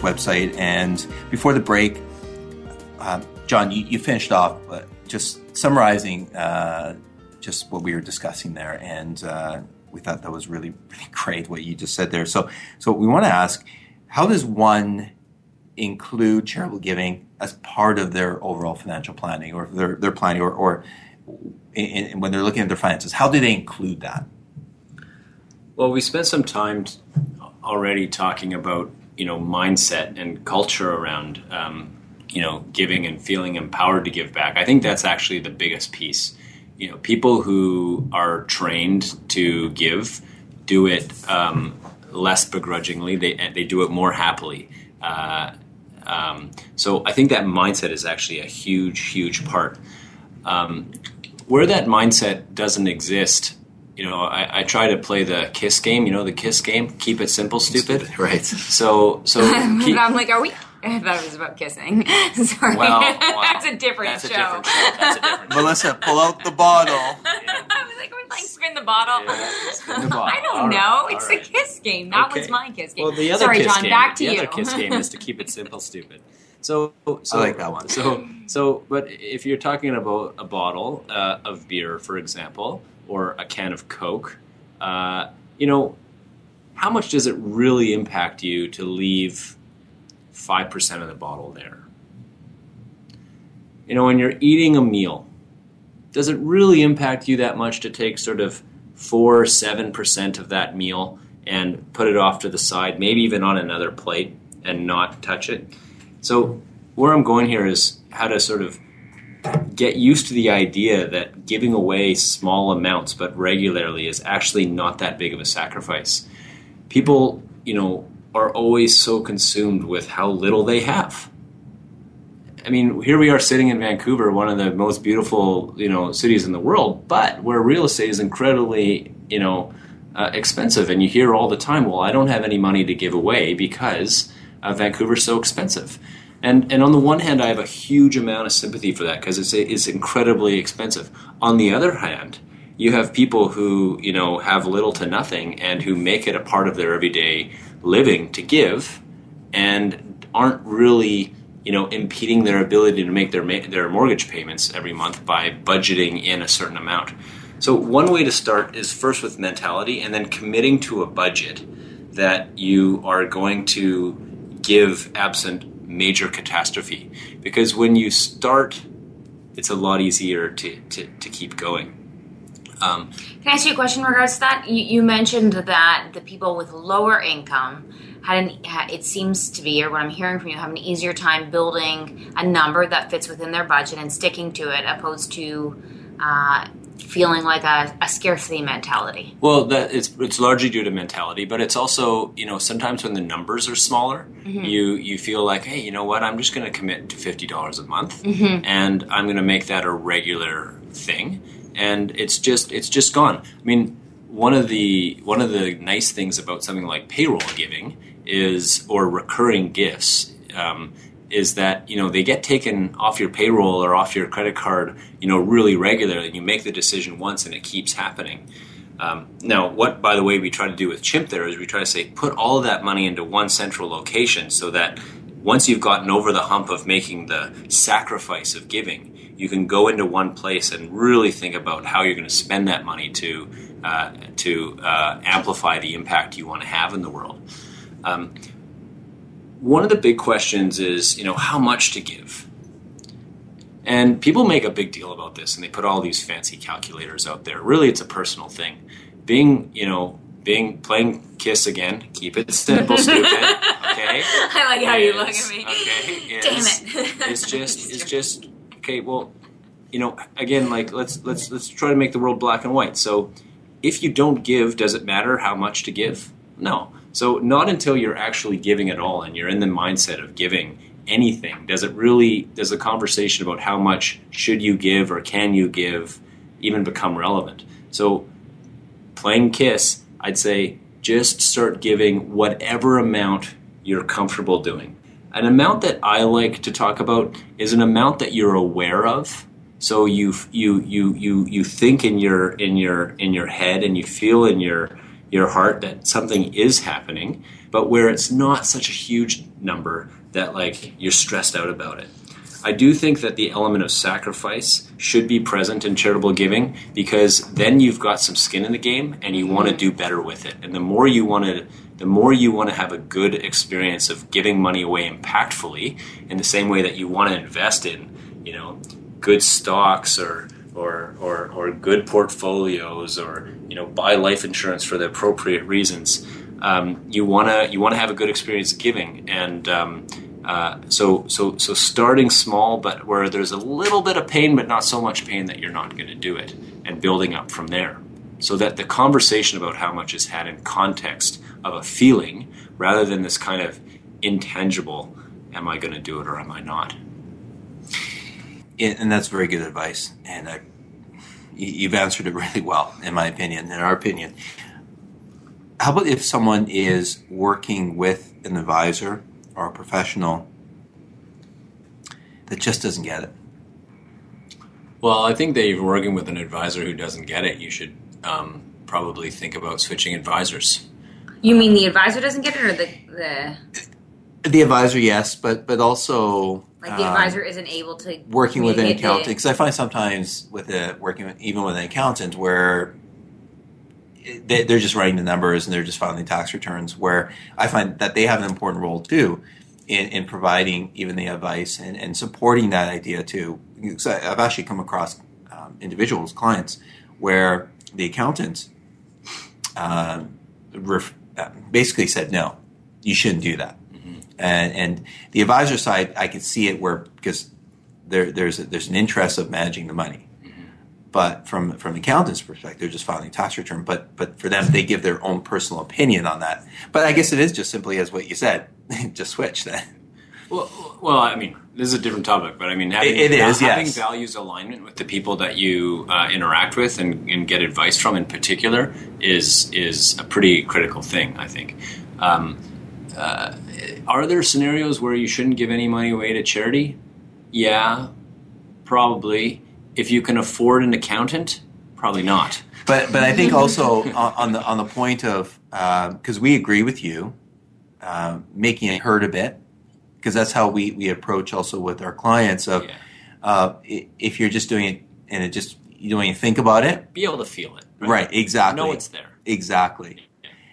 website. And before the break, uh, John, you, you, finished off uh, just summarizing uh, just what we were discussing there. And we thought that was really, really great what you just said there. So, so we want to ask how does one include charitable giving as part of their overall financial planning or their, their planning or, or in, in, when they're looking at their finances? How do they include that? Well, we spent some time already talking about you know mindset and culture around um, you know giving and feeling empowered to give back. I think that's actually the biggest piece. You know, people who are trained to give do it um, less begrudgingly. They they do it more happily. Uh, um, so I think that mindset is actually a huge, huge part. Um, where that mindset doesn't exist, you know, I, I, try to play the kiss game. You know, the kiss game. Keep it simple, stupid. stupid right. So, so keep, I'm like, are we? I thought it was about kissing. Sorry, well, well, that's a different that's show. A different show. That's a different Melissa, pull out the bottle. Yeah. I was like, are we playing spin the bottle? Yeah, spin the bottle. I don't All know. right. It's All right. the kiss game. That Okay. was my kiss game. Well, the other Sorry, kiss John. game, Back to the you. other kiss game is to keep it simple, stupid. So, so I like that one. So, so, but if you're talking about a bottle uh, of beer, for example, or a can of Coke, uh, you know, how much does it really impact you to leave five percent of the bottle there? You know, when you're eating a meal, does it really impact you that much to take sort of four, seven percent of that meal and put it off to the side, maybe even on another plate, and not touch it? So, where I'm going here is how to sort of get used to the idea that giving away small amounts but regularly is actually not that big of a sacrifice. People, you know, are always so consumed with how little they have. I mean, here we are sitting in Vancouver, one of the most beautiful, you know, cities in the world, but where real estate is incredibly, you know, uh, expensive. And you hear all the time, well, I don't have any money to give away because uh, Vancouver's so expensive. And, and on the one hand, I have a huge amount of sympathy for that because it's, it's incredibly expensive. On the other hand, you have people who you know have little to nothing and who make it a part of their everyday living to give, and aren't really you know impeding their ability to make their ma- their mortgage payments every month by budgeting in a certain amount. So one way to start is first with mentality, and then committing to a budget that you are going to give absent major catastrophe. Because when you start, it's a lot easier to, to, to keep going. Um, Can I ask you a question in regards to that? You, you mentioned that the people with lower income had an it seems to be, or what I'm hearing from you, have an easier time building a number that fits within their budget and sticking to it, opposed to uh, feeling like a, a scarcity mentality. well, that it's it's largely due to mentality, but it's also you know sometimes when the numbers are smaller, you you feel like hey, you know what, I'm just going to commit to fifty dollars a month, and I'm going to make that a regular thing, and it's just it's just gone. I mean, one of the one of the nice things about something like payroll giving is or recurring gifts um, is that you know they get taken off your payroll or off your credit card you know really regularly. You make the decision once and it keeps happening. Um, now, what, by the way, we try to do with Chimp there is we try to say put all of that money into one central location so that once you've gotten over the hump of making the sacrifice of giving, you can go into one place and really think about how you're going to spend that money to uh, to uh, amplify the impact you want to have in the world. Um, one of the big questions is, you know, how much to give. And people make a big deal about this, and they put all these fancy calculators out there. Really, it's a personal thing. Being, you know, being playing Kiss again. Keep it simple, stupid. Okay. I like how you look at me. Okay. Damn it. It's just. It's just. Okay. Well, you know, again, like let's let's let's try to make the world black and white. So, if you don't give, does it matter how much to give? No. So, not until you're actually giving it all and you're in the mindset of giving anything does it really does the conversation about how much should you give or can you give even become relevant. So, playing Kiss, I'd say just start giving whatever amount you're comfortable doing. An amount that I like to talk about is an amount that you're aware of. So you you you you you think in your in your in your head and you feel in your your heart that something is happening, but where it's not such a huge number that like you're stressed out about it. I do think that the element of sacrifice should be present in charitable giving because then you've got some skin in the game and you want to do better with it. And the more you want to the more you want to have a good experience of giving money away impactfully in the same way that you want to invest in, you know, good stocks or or, or, or good portfolios or you know buy life insurance for the appropriate reasons. Um, you wanna you wanna have a good experience giving, and um, uh, so so so starting small, but where there's a little bit of pain, but not so much pain that you're not going to do it, and building up from there, so that the conversation about how much is had in context of a feeling rather than this kind of intangible, am I going to do it or am I not? and that's very good advice. And I, you- you've answered it really well, in my opinion, in our opinion. How about if someone is working with an advisor or a professional that just doesn't get it? Well, I think that if you're working with an advisor who doesn't get it, you should um, probably think about switching advisors. You mean the advisor doesn't get it, or the the The advisor, yes, but but also like the um, advisor isn't able to working with an accountant because I find sometimes with a working with, even with an accountant where they, they're just writing the numbers and they're just filing tax returns. Where I find that they have an important role too in, in providing even the advice and, and supporting that idea too. I- I've actually come across um, individuals, clients, where the accountant um, ref, uh, basically said, "No, you shouldn't do that." Mm-hmm. And, and the advisor side, I can see it where because there, there's a, there's an interest of managing the money, mm-hmm. but from from the accountant's perspective, they're just filing tax return. But but for them, they give their own personal opinion on that. But I guess it is just simply as what you said, just switch then. Well, well, I mean, this is a different topic, but I mean, having, It- is, having yes. values alignment with the people that you uh, interact with and, and get advice from, in particular, is is a pretty critical thing. I think. Um, uh, are there scenarios where you shouldn't give any money away to charity? Yeah, probably. If you can afford an accountant, probably not. But but I think also on, the on the point of because we agree with you, uh, making it hurt a bit because that's how we we approach also with our clients of Yeah. uh, if you're just doing it and it just you don't even think about it, Be able to feel it. right? Exactly. Know it's there. Exactly.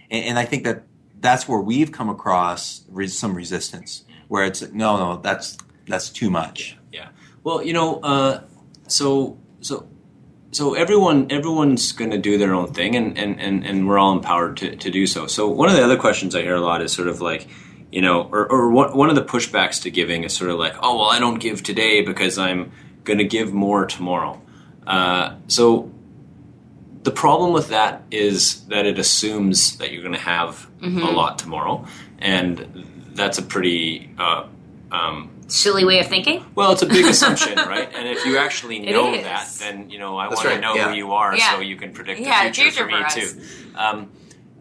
And, and I think that that's where we've come across res- some resistance, where it's no, no, that's that's too much. Yeah. Well, you know, uh, so so so everyone everyone's going to do their own thing, and, and, and, and we're all empowered to, to do so. So one of the other questions I hear a lot is sort of like, you know, or, or one one of the pushbacks to giving is sort of like, oh well, I don't give today because I'm going to give more tomorrow. Uh, so the problem with that is that it assumes that you're going to have a lot tomorrow, and that's a pretty uh, um, silly way of thinking. well, it's a big assumption, right? And if you actually know that, then you know I That's want to know yeah. who you are, Yeah. so you can predict Yeah, the future, future for me us. too. Um,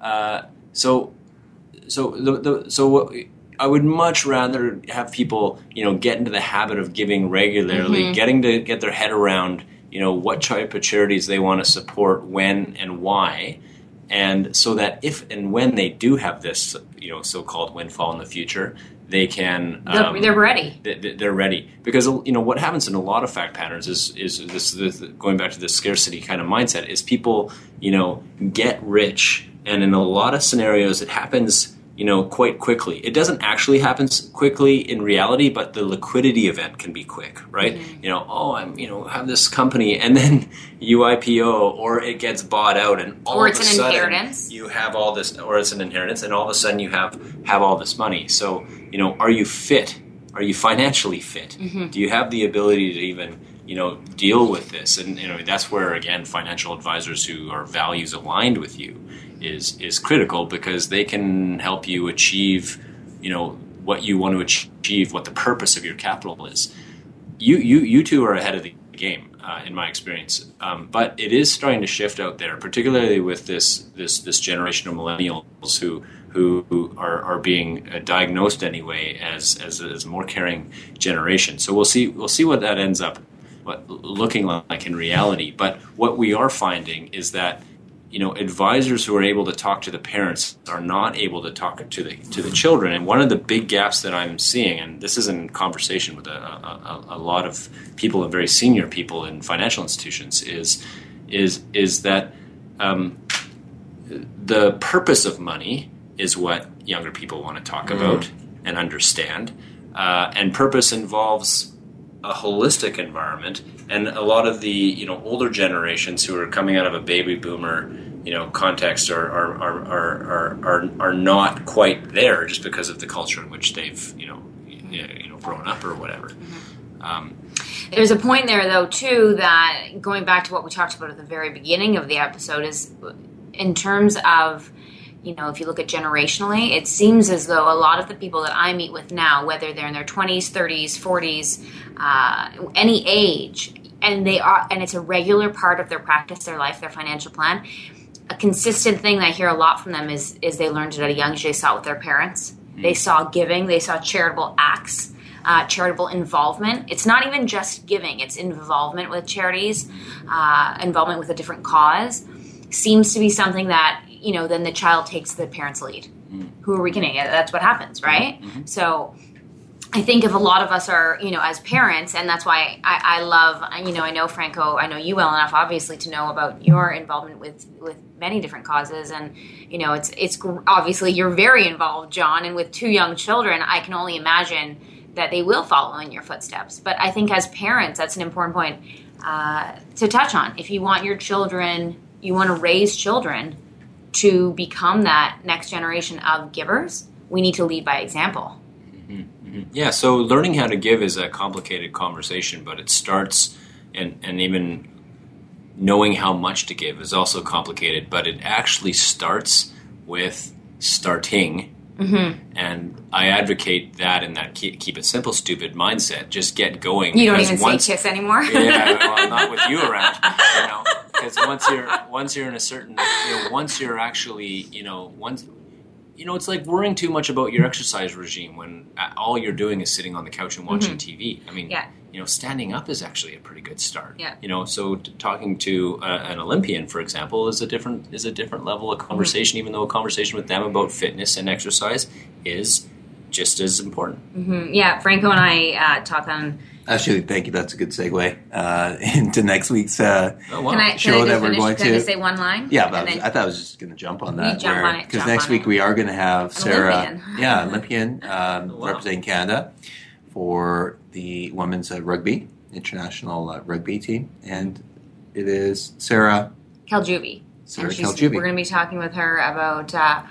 uh, so, so the, the so what I would much rather have people, you know, get into the habit of giving regularly, Mm-hmm. getting to get their head around you know what type of charities they want to support, when and why, and so that if and when they do have this, you know, so-called windfall in the future, they can They're- um, they're ready. they- They're ready because you know what happens in a lot of fact patterns is is this, this going back to the scarcity kind of mindset is people you know get rich and in a lot of scenarios it happens you know quite quickly. It doesn't actually happen quickly in reality, but the liquidity event can be quick, right? Mm-hmm. You know, oh, I'm you know have this company and then you IPO or it gets bought out and all Or of a an sudden inheritance. you have all this or it's an inheritance and all of a sudden you have have all this money so you know are you fit are you financially fit Mm-hmm. do you have the ability to even you know deal with this and you know that's where again financial advisors who are values aligned with you is is critical because they can help you achieve you know what you want to achieve what the purpose of your capital is you you you two are ahead of the game uh, in my experience. Um, but it is starting to shift out there, particularly with this this this generation of millennials who who, are, are being uh, diagnosed anyway as, as as a more caring generation. So we'll see we'll see what that ends up what, looking like in reality. But what we are finding is that you know advisors who are able to talk to the parents are not able to talk to the to the children. And one of the big gaps that i'm seeing and this is in conversation with a, a, a lot of people and very senior people in financial institutions is is is that um, the purpose of money is what younger people want to talk about and understand. Uh, and purpose involves a holistic environment and a lot of the you know older generations who are coming out of a baby boomer you know context are are, are, are, are, are, not quite there just because of the culture in which they've you know you you know grown up or whatever. Um, There's a point there, though, too, that going back to what we talked about at the very beginning of the episode is in terms of, you know, if you look at generationally, it seems as though a lot of the people that I meet with now, whether they're in their 20s, 30s, 40s, uh, any age, and they are, and it's a regular part of their practice, their life, their financial plan. A consistent thing that I hear a lot from them is is they learned it at a young age. They saw it with their parents. They saw giving. They saw charitable acts uh, charitable involvement. It's not even just giving; it's involvement with charities, uh, involvement with a different cause. Seems to be something that you know. Then the child takes the parent's lead. Mm-hmm. Who are we going to get? That's what happens, mm-hmm. right? Mm-hmm. So. I think if a lot of us are, you know, as parents, and that's why I, I love, you know, I know Franco, I know you well enough, obviously, to know about your involvement with with many different causes, and you know, it's it's obviously you're very involved, John, and with two young children, I can only imagine that they will follow in your footsteps. But I think as parents, that's an important point uh, to touch on. If you want your children, you want to raise children to become that next generation of givers, we need to lead by example. Mm-hmm, mm-hmm. Yeah, so learning how to give is a complicated conversation, but it starts, and, and even knowing how much to give is also complicated, but it actually starts with starting. Mm-hmm. And I advocate that in that keep, keep it simple, stupid mindset. Just get going. You don't even once, say kiss anymore. yeah, well, not with you around. You know, because once you're once you're in a certain, you know, once you're actually, you know, once, you know, it's like worrying too much about your exercise regime when uh, all you're doing is sitting on the couch and watching TV. I mean, Mm-hmm. Yeah. You know, standing up is actually a pretty good start. Yeah. You know, so t- talking to uh, an Olympian, for example, is a different is a different level of conversation. Even though a conversation with them about fitness and exercise is just as important. yeah, Franco and I uh, talk on. Actually, thank you. That's a good segue uh, into next week's. Uh, Oh wow! Can I, can Show I that we're finish? going can I to- just say one line? yeah, but I, was, then- I thought I was just going to jump on that. jump on it, Because next on week it. we are going to have Sarah, Olympian. yeah, Olympian, um, wow. representing Canada for the women's uh, rugby international uh, rugby team, and it is Sarah. Kaljuvee. Sarah and she's, Kaljuvee. We're going to be talking with her about uh,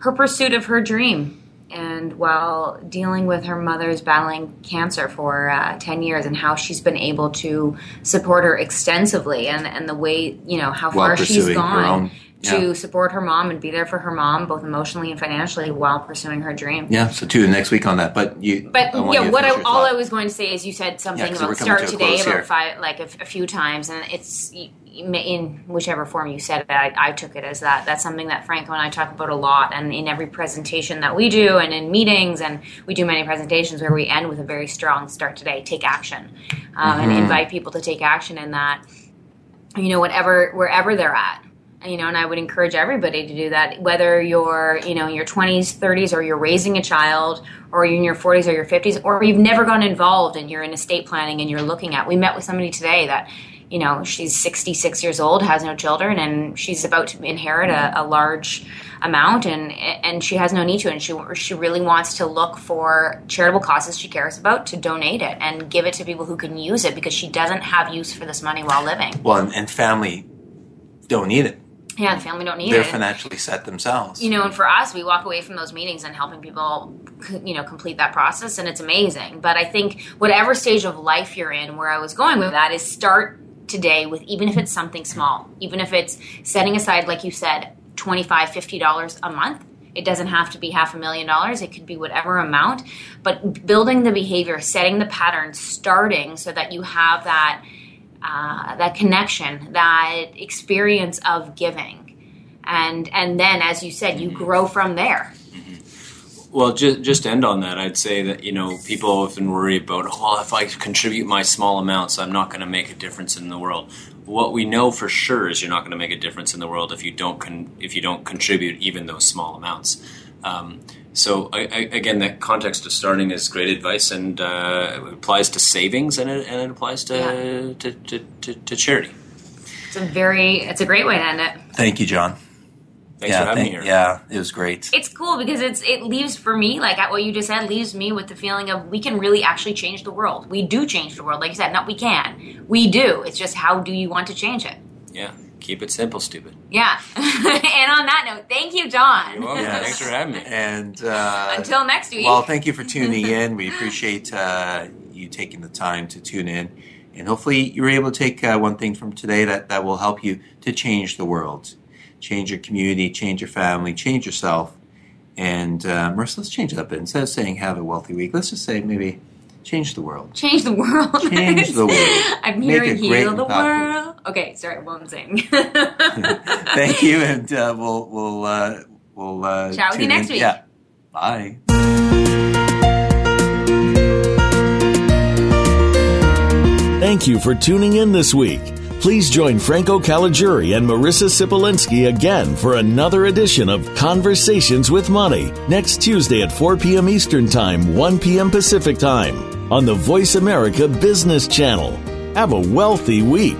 her pursuit of her dream. And while dealing with her mother's battling cancer for uh, 10 years, and how she's been able to support her extensively, and, and the way, you know, how While far she's gone own- to yeah. support her mom and be there for her mom, both emotionally and financially, while pursuing her dream. Yeah, so in next week on that. But you, But I yeah, what I, all thought. I was going to say is you said something 'cause about start to today about five, like a few times, and it's in whichever form you said it, I, I, took it as that. That's something that Franco and I talk about a lot, and in every presentation that we do, and in meetings, and we do many presentations where we end with a very strong start today, take action, um, mm-hmm. and invite people to take action in that. You know, whatever wherever they're at, you know, and I would encourage everybody to do that, whether you're, you know, in your 20s, 30s, or you're raising a child, or you're in your 40s or your 50s, or you've never gotten involved and you're in estate planning and you're looking at. We met with somebody today that you know she's 66 years old has no children and she's about to inherit a, a, large amount and and she has no need to and she she really wants to look for charitable causes she cares about to donate it and give it to people who can use it because she doesn't have use for this money while living well and, and family don't need it yeah, the family don't need They're it. They're financially set themselves. You know, and for us, we walk away from those meetings and helping people, you know, complete that process, and it's amazing. But I think whatever stage of life you're in, where I was going with that is start today with even if it's something small, even if it's setting aside, like you said, $25, $50 a month. It doesn't have to be half a million dollars. It could be whatever amount. But building the behavior, setting the pattern, starting so that you have that uh, that connection, that experience of giving, and and then, as you said, you grow from there. Well, just just end on that, I'd say that you know people often worry about, oh, if I contribute my small amounts, I'm not going to make a difference in the world. What we know for sure is you're not going to make a difference in the world if you don't con- if you don't contribute even those small amounts. Um, so I, I, again, the context of starting is great advice, and uh, it applies to savings and it, and it applies to, yeah. to, to, to, to charity. It's a very it's a great way to end it. Thank you, John. Thanks yeah, for having thank, me here. Yeah, it was great. It's cool because it's it leaves for me like what you just said leaves me with the feeling of we can really actually change the world. We do change the world, like you said. Not we can, we do. It's just how do you want to change it? Yeah, keep it simple, stupid. Yeah. and on that note, thank you, John. You're welcome. Yes. Thanks for having me. And uh, until next week. Well, thank you for tuning in. We appreciate uh, you taking the time to tune in. And hopefully, you were able to take uh, one thing from today that, that will help you to change the world change your community, change your family, change yourself. And uh, Marissa, let's change it up. Instead of saying have a wealthy week, let's just say maybe change the world. Change the world. Change the world. I'm hearing heal the world. Okay, sorry, I won't sing. Thank you, and uh, we'll we'll uh, we'll uh, chat with you next in. week. Yeah. Bye. Thank you for tuning in this week. Please join Franco Caligiuri and Marissa Sipolinski again for another edition of Conversations with Money next Tuesday at 4 p.m. Eastern Time, 1 p.m. Pacific Time on the Voice America Business Channel. Have a wealthy week.